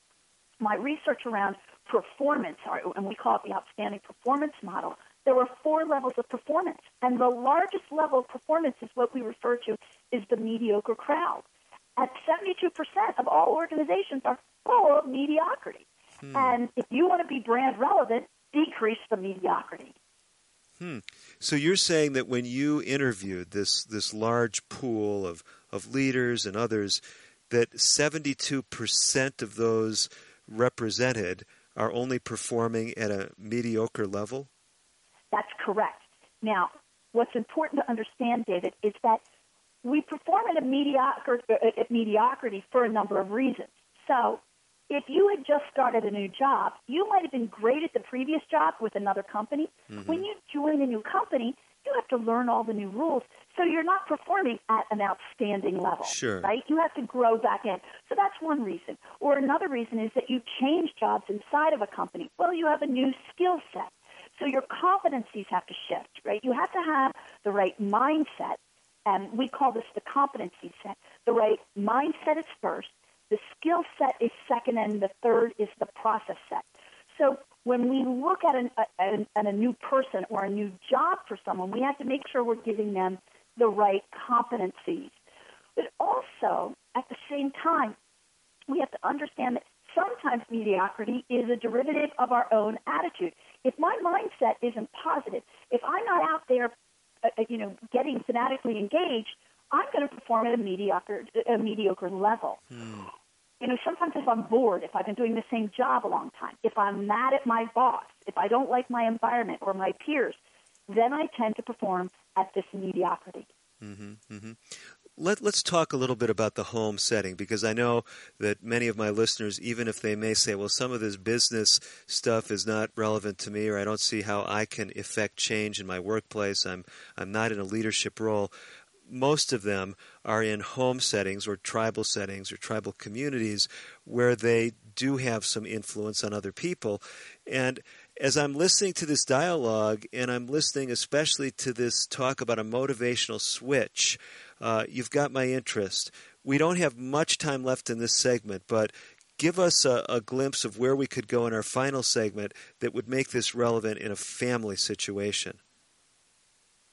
my research around performance, and we call it the outstanding performance model, there were four levels of performance. And the largest level of performance is what we refer to is the mediocre crowd. At 72% of all organizations are full of mediocrity. Hmm. And if you want to be brand relevant, decrease the mediocrity. Hmm. So you're saying that when you interviewed this this large pool of, of leaders and others, that 72% of those represented are only performing at a mediocre level? That's correct. Now, what's important to understand, David, is that we perform at a mediocre, at mediocrity for a number of reasons. So, if you had just started a new job, you might have been great at the previous job with another company. Mm-hmm. When you join a new company, you have to learn all the new rules. So you're not performing at an outstanding level. Sure. Right? You have to grow back in. So that's one reason. Or another reason is that you change jobs inside of a company. Well, you have a new skill set. So your competencies have to shift, right? You have to have the right mindset. And we call this the competency set. The right mindset is first, the skill set is second, and the third is the process set. So when we look at, an, a, new person or a new job for someone, we have to make sure we're giving them the right competencies. But also, at the same time, we have to understand that sometimes mediocrity is a derivative of our own attitude. If my mindset isn't positive, if I'm not out there, uh, uh you know, getting fanatically engaged, I'm going to perform at a mediocre, a mediocre level. Hmm you know, sometimes if I'm bored, if I've been doing the same job a long time, if I'm mad at my boss, if I don't like my environment or my peers, then I tend to perform at this mediocrity. Mm-hmm, mm-hmm. Let, let's talk a little bit about the home setting because I know that many of my listeners, even if they may say, well, some of this business stuff is not relevant to me or I don't see how I can effect change in my workplace, I'm, I'm not in a leadership role most of them are in home settings or tribal settings or tribal communities where they do have some influence on other people. And as I'm listening to this dialogue, and I'm listening especially to this talk about a motivational switch, uh, you've got my interest. We don't have much time left in this segment, but give us a, a, glimpse of where we could go in our final segment that would make this relevant in a family situation.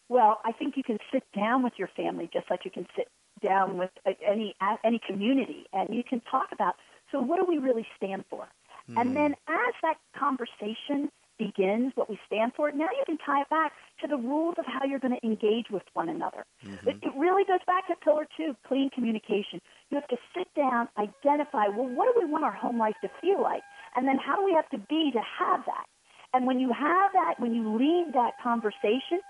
Well, I think you can sit down with your family just like you can sit down with any any community, and you can talk about so what do we really stand for, mm. and then as that conversation begins, what we stand for, now you can tie it back to the rules of how you're going to engage with one another. Mm-hmm. It, it really goes back to pillar two, clean communication. You have to sit down, identify, well, what do we want our home life to feel like? And then how do we have to be to have that? And when you have that, when you lead that conversation,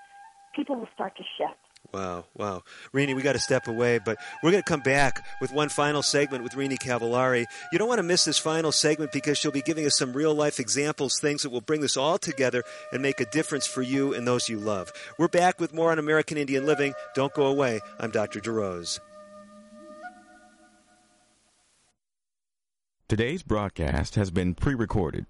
people will start to shift. Wow, wow. Renie, we got to step away, but we're going to come back with one final segment with Renie Cavallari. You don't want to miss this final segment because she'll be giving us some real life examples, things that will bring this all together and make a difference for you and those you love. We're back with more on American Indian Living. Don't go away. I'm Dr. DeRose. Today's broadcast has been pre recorded.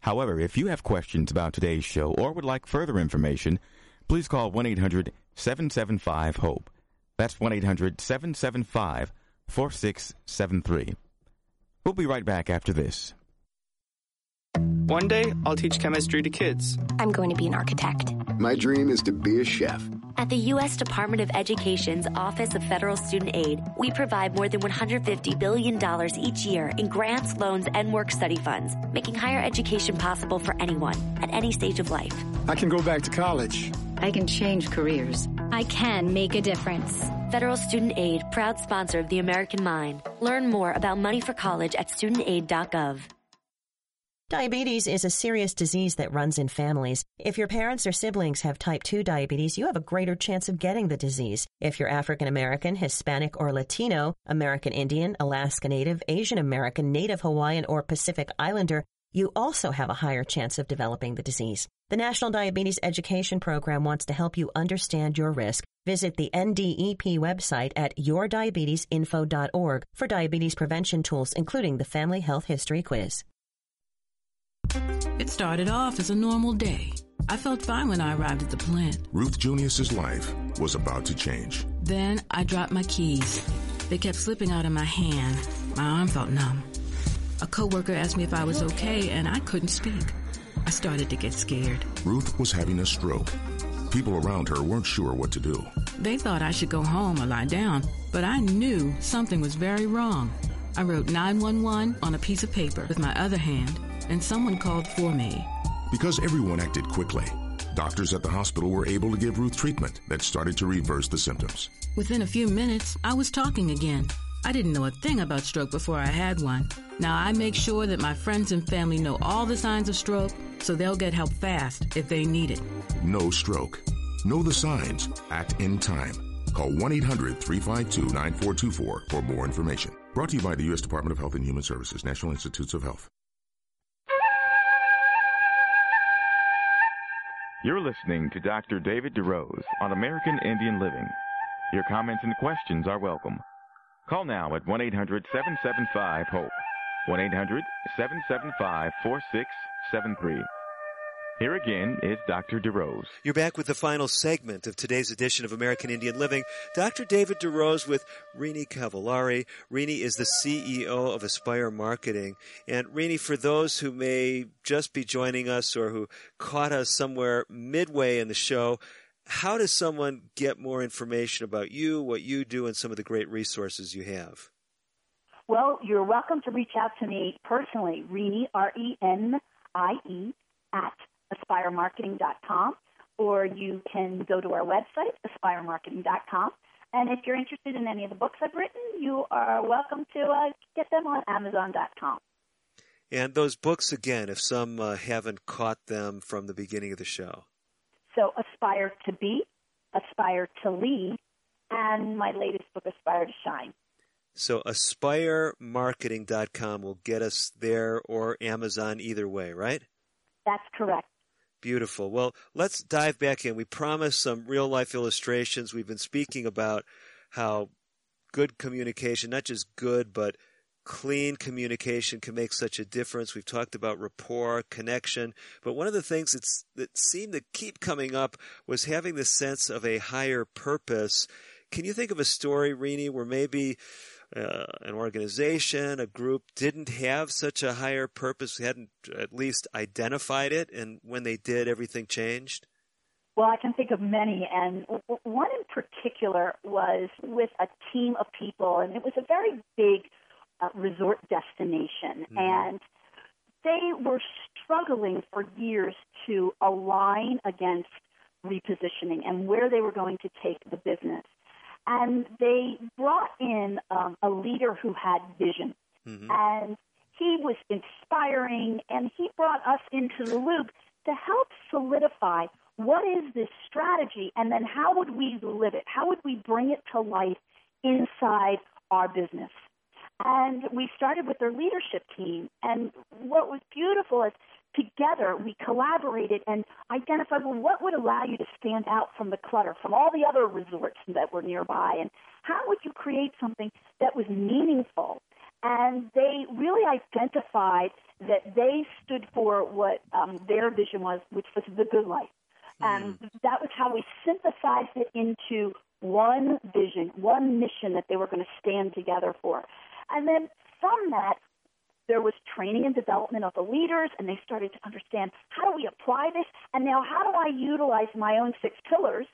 However, if you have questions about today's show or would like further information, please call 1 800 775 HOPE. That's 1 800 775 4673. We'll be right back after this. One day, I'll teach chemistry to kids. I'm going to be an architect. My dream is to be a chef. At the U.S. Department of Education's Office of Federal Student Aid, we provide more than $150 billion each year in grants, loans, and work study funds, making higher education possible for anyone at any stage of life. I can go back to college. I can change careers. I can make a difference. Federal Student Aid, proud sponsor of the American Mind. Learn more about money for college at studentaid.gov. Diabetes is a serious disease that runs in families. If your parents or siblings have type 2 diabetes, you have a greater chance of getting the disease. If you're African American, Hispanic, or Latino, American Indian, Alaska Native, Asian American, Native Hawaiian, or Pacific Islander, you also have a higher chance of developing the disease. The National Diabetes Education Program wants to help you understand your risk. Visit the NDEP website at yourdiabetesinfo.org for diabetes prevention tools, including the Family Health History Quiz. It started off as a normal day. I felt fine when I arrived at the plant. Ruth Junius's life was about to change. Then I dropped my keys. They kept slipping out of my hand. My arm felt numb. A coworker asked me if I was okay, and I couldn't speak. I started to get scared. Ruth was having a stroke. People around her weren't sure what to do. They thought I should go home or lie down, but I knew something was very wrong. I wrote 911 on a piece of paper with my other hand and someone called for me. Because everyone acted quickly, doctors at the hospital were able to give Ruth treatment that started to reverse the symptoms. Within a few minutes, I was talking again. I didn't know a thing about stroke before I had one. Now I make sure that my friends and family know all the signs of stroke so they'll get help fast if they need it. No stroke. Know the signs. Act in time. Call 1 800 352 9424 for more information. Brought to you by the U.S. Department of Health and Human Services, National Institutes of Health. You're listening to Dr. David DeRose on American Indian Living. Your comments and questions are welcome. Call now at 1 800 775 HOPE. 1 800 775 4673. Here again is Dr. DeRose. You're back with the final segment of today's edition of American Indian Living. Dr. David DeRose with Renie Cavallari. Renie is the CEO of Aspire Marketing. And Renie, for those who may just be joining us or who caught us somewhere midway in the show, how does someone get more information about you, what you do, and some of the great resources you have? Well, you're welcome to reach out to me personally, Renie, R-E-N-I-E, at aspiremarketing.com, or you can go to our website, aspiremarketing.com. And if you're interested in any of the books I've written, you are welcome to uh, get them on Amazon.com. And those books, again, if some uh, haven't caught them from the beginning of the show. So, Aspire to Be, Aspire to Lead, and my latest book, Aspire to Shine. So, aspiremarketing.com will get us there or Amazon either way, right? That's correct. Beautiful. Well, let's dive back in. We promised some real life illustrations. We've been speaking about how good communication, not just good, but clean communication can make such a difference. We've talked about rapport, connection, but one of the things that's, that seemed to keep coming up was having the sense of a higher purpose. Can you think of a story, Renie, where maybe uh, an organization, a group didn't have such a higher purpose, hadn't at least identified it, and when they did, everything changed? Well, I can think of many, and one in particular was with a team of people, and it was a very big uh, resort destination, mm-hmm. and they were struggling for years to align against repositioning and where they were going to take the business. And they brought in um, a leader who had vision, mm-hmm. and he was inspiring, and he brought us into the loop to help solidify what is this strategy and then how would we live it? How would we bring it to life inside our business? And we started with their leadership team. And what was beautiful is together we collaborated and identified well, what would allow you to stand out from the clutter, from all the other resorts that were nearby, and how would you create something that was meaningful? And they really identified that they stood for what um, their vision was, which was the good life. And mm. that was how we synthesized it into one vision, one mission that they were going to stand together for. And then from that, there was training and development of the leaders, and they started to understand how do we apply this, and now how do I utilize my own six pillars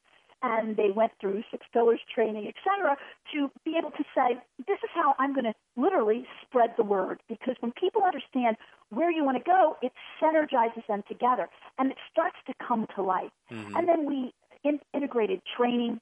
and they went through six pillars training, etc., to be able to say, this is how I'm going to literally spread the word. Because when people understand where you want to go, it synergizes them together and it starts to come to life. Mm-hmm. And then we in- integrated training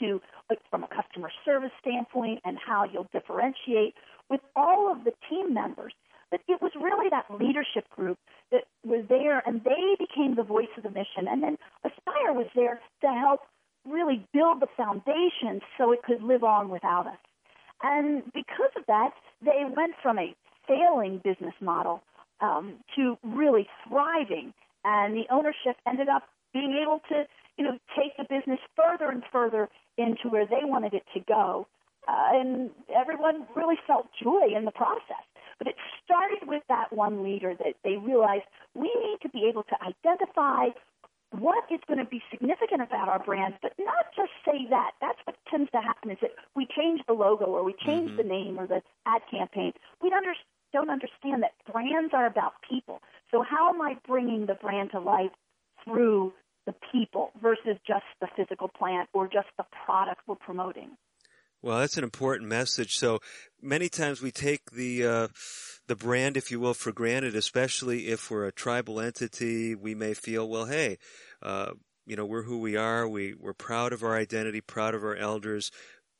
to like, from a customer service standpoint and how you'll differentiate with all of the team members But it was really that leadership group that was there and they became the voice of the mission. And then Aspire was there to help really build the foundation so it could live on without us. And because of that, they went from a failing business model um, to really thriving. And the ownership ended up being able to, you know, take the business further and further into where they wanted it to go. Uh, and everyone really felt joy in the process. But it started with that one leader that they realized we need to be able to identify what is going to be significant about our brand, but not just say that. That's what tends to happen is that we change the logo or we change mm-hmm. the name or the ad campaign. We under, don't understand that brands are about people. So how am I bringing the brand to life through the people versus just the physical plant or just the product we're promoting? Well, that's an important message. So many times we take the uh, the brand, if you will, for granted. Especially if we're a tribal entity, we may feel, well, hey, uh, you know, we're who we are. We we're proud of our identity, proud of our elders.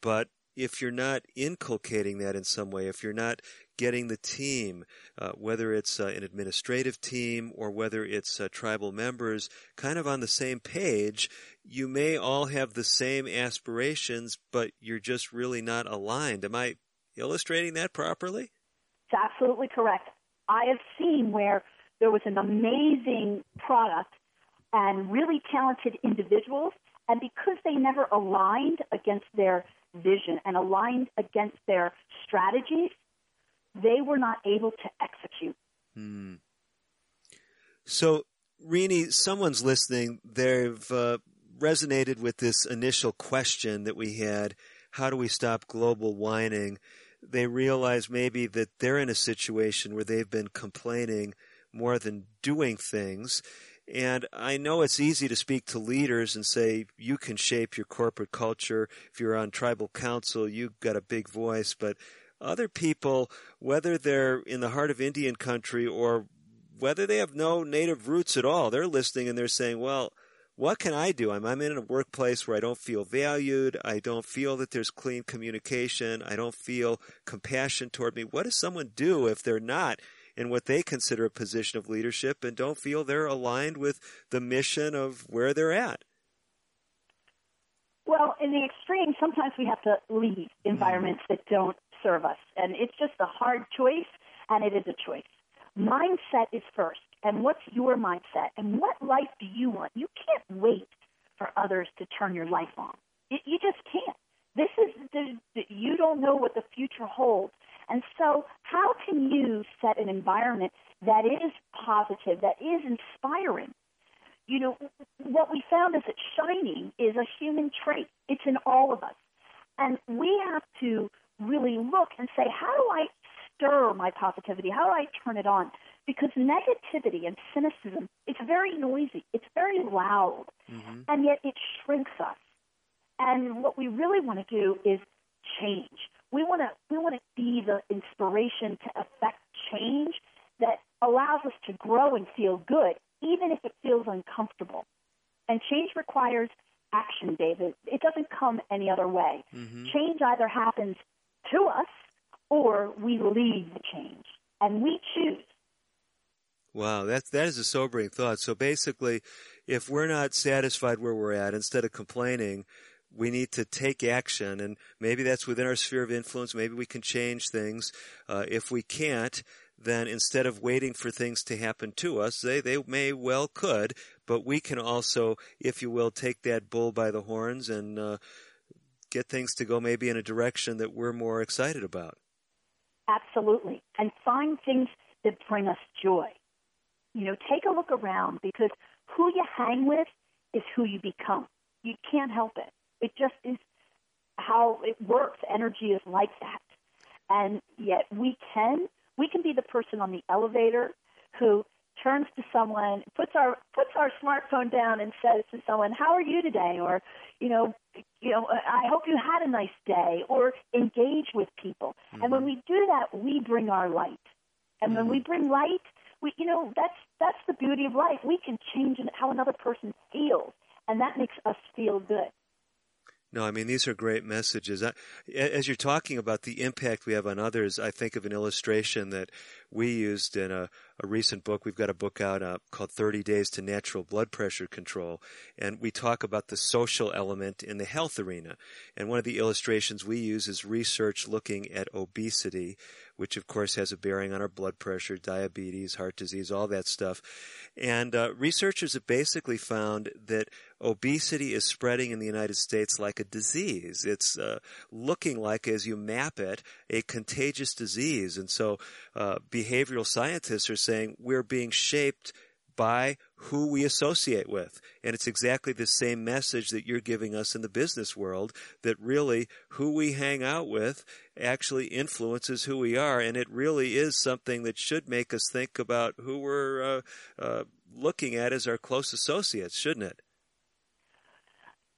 But if you're not inculcating that in some way, if you're not getting the team, uh, whether it's uh, an administrative team or whether it's uh, tribal members, kind of on the same page, you may all have the same aspirations, but you're just really not aligned. Am I illustrating that properly? It's absolutely correct. I have seen where there was an amazing product and really talented individuals, and because they never aligned against their vision and aligned against their strategies, they were not able to execute. Hmm. So, Renie, someone's listening. They've uh, resonated with this initial question that we had how do we stop global whining? They realize maybe that they're in a situation where they've been complaining more than doing things. And I know it's easy to speak to leaders and say, you can shape your corporate culture. If you're on tribal council, you've got a big voice. But other people, whether they're in the heart of Indian country or whether they have no native roots at all, they're listening and they're saying, well, what can I do? I'm, I'm in a workplace where I don't feel valued. I don't feel that there's clean communication. I don't feel compassion toward me. What does someone do if they're not in what they consider a position of leadership and don't feel they're aligned with the mission of where they're at? Well, in the extreme, sometimes we have to leave environments mm. that don't serve us. And it's just a hard choice, and it is a choice. Mindset is first. And what's your mindset? And what life do you want? You can't wait for others to turn your life on. It, you just can't. This is the, you don't know what the future holds. And so, how can you set an environment that is positive, that is inspiring? You know, what we found is that shining is a human trait. It's in all of us. And we have to really look and say, how do I stir my positivity? How do I turn it on because negativity and cynicism it's very noisy it's very loud mm-hmm. and yet it shrinks us and what we really want to do is change we want to we want to be the inspiration to affect change that allows us to grow and feel good even if it feels uncomfortable and change requires action david it doesn't come any other way mm-hmm. change either happens to us or we lead the change and we choose Wow, that that is a sobering thought. So basically, if we're not satisfied where we're at, instead of complaining, we need to take action, and maybe that's within our sphere of influence. Maybe we can change things. Uh, if we can't, then instead of waiting for things to happen to us, they they may well could, but we can also, if you will, take that bull by the horns and uh, get things to go maybe in a direction that we're more excited about. Absolutely, and find things that bring us joy you know, take a look around because who you hang with is who you become. You can't help it. It just is how it works. Energy is like that. And yet we can we can be the person on the elevator who turns to someone, puts our puts our smartphone down and says to someone, "How are you today?" or, you know, you know, I hope you had a nice day or engage with people. Mm-hmm. And when we do that, we bring our light. And mm-hmm. when we bring light, we you know that's that's the beauty of life. We can change how another person feels, and that makes us feel good. No, I mean these are great messages. As you're talking about the impact we have on others, I think of an illustration that we used in a, a recent book. We've got a book out uh, called 30 Days to Natural Blood Pressure Control, and we talk about the social element in the health arena. And one of the illustrations we use is research looking at obesity, which of course has a bearing on our blood pressure, diabetes, heart disease, all that stuff. And uh, researchers have basically found that obesity is spreading in the United States like a disease. It's uh, looking like, as you map it, a contagious disease. And so uh, behavioral scientists are saying we're being shaped by who we associate with. And it's exactly the same message that you're giving us in the business world that really who we hang out with actually influences who we are. And it really is something that should make us think about who we're uh, uh, looking at as our close associates, shouldn't it?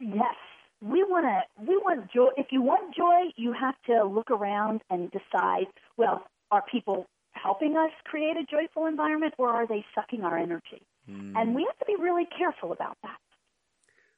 Yes. We want to, we want joy. If you want joy, you have to look around and decide, well, are people helping us create a joyful environment or are they sucking our energy? Mm. And we have to be really careful about that.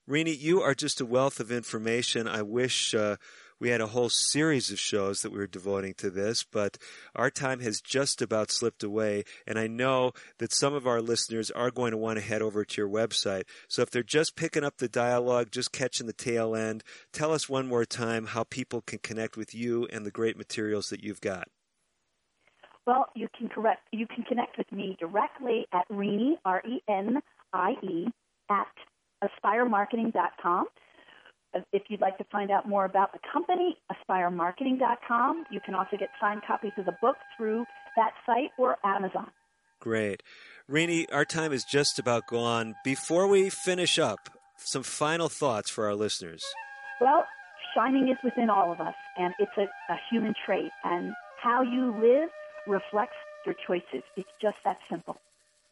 Renie, you are just a wealth of information. I wish uh, we had a whole series of shows that we were devoting to this, but our time has just about slipped away. And I know that some of our listeners are going to want to head over to your website. So if they're just picking up the dialogue, just catching the tail end, tell us one more time how people can connect with you and the great materials that you've got. Well, you can correct. You can connect with me directly at Renie R E N I E at aspiremarketing.com. If you'd like to find out more about the company, aspiremarketing.com. You can also get signed copies of the book through that site or Amazon. Great. Renie, our time is just about gone. Before we finish up, some final thoughts for our listeners. Well, shining is within all of us, and it's a, a human trait. And how you live reflects your choices. It's just that simple.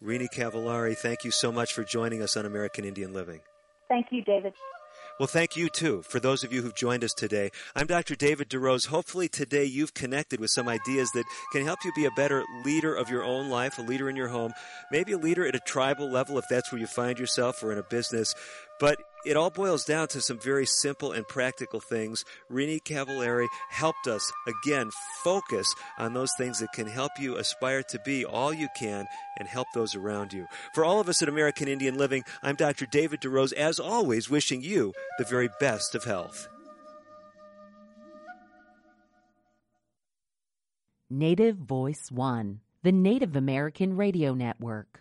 Renie Cavallari, thank you so much for joining us on American Indian Living. Thank you, David. Well, thank you too for those of you who've joined us today. I'm Dr. David DeRose. Hopefully today you've connected with some ideas that can help you be a better leader of your own life, a leader in your home, maybe a leader at a tribal level if that's where you find yourself or in a business. But it all boils down to some very simple and practical things. Renie Cavallari helped us again focus on those things that can help you aspire to be all you can and help those around you. For all of us at American Indian Living, I'm Dr. David DeRose, as always, wishing you the very best of health. Native Voice One, the Native American Radio Network.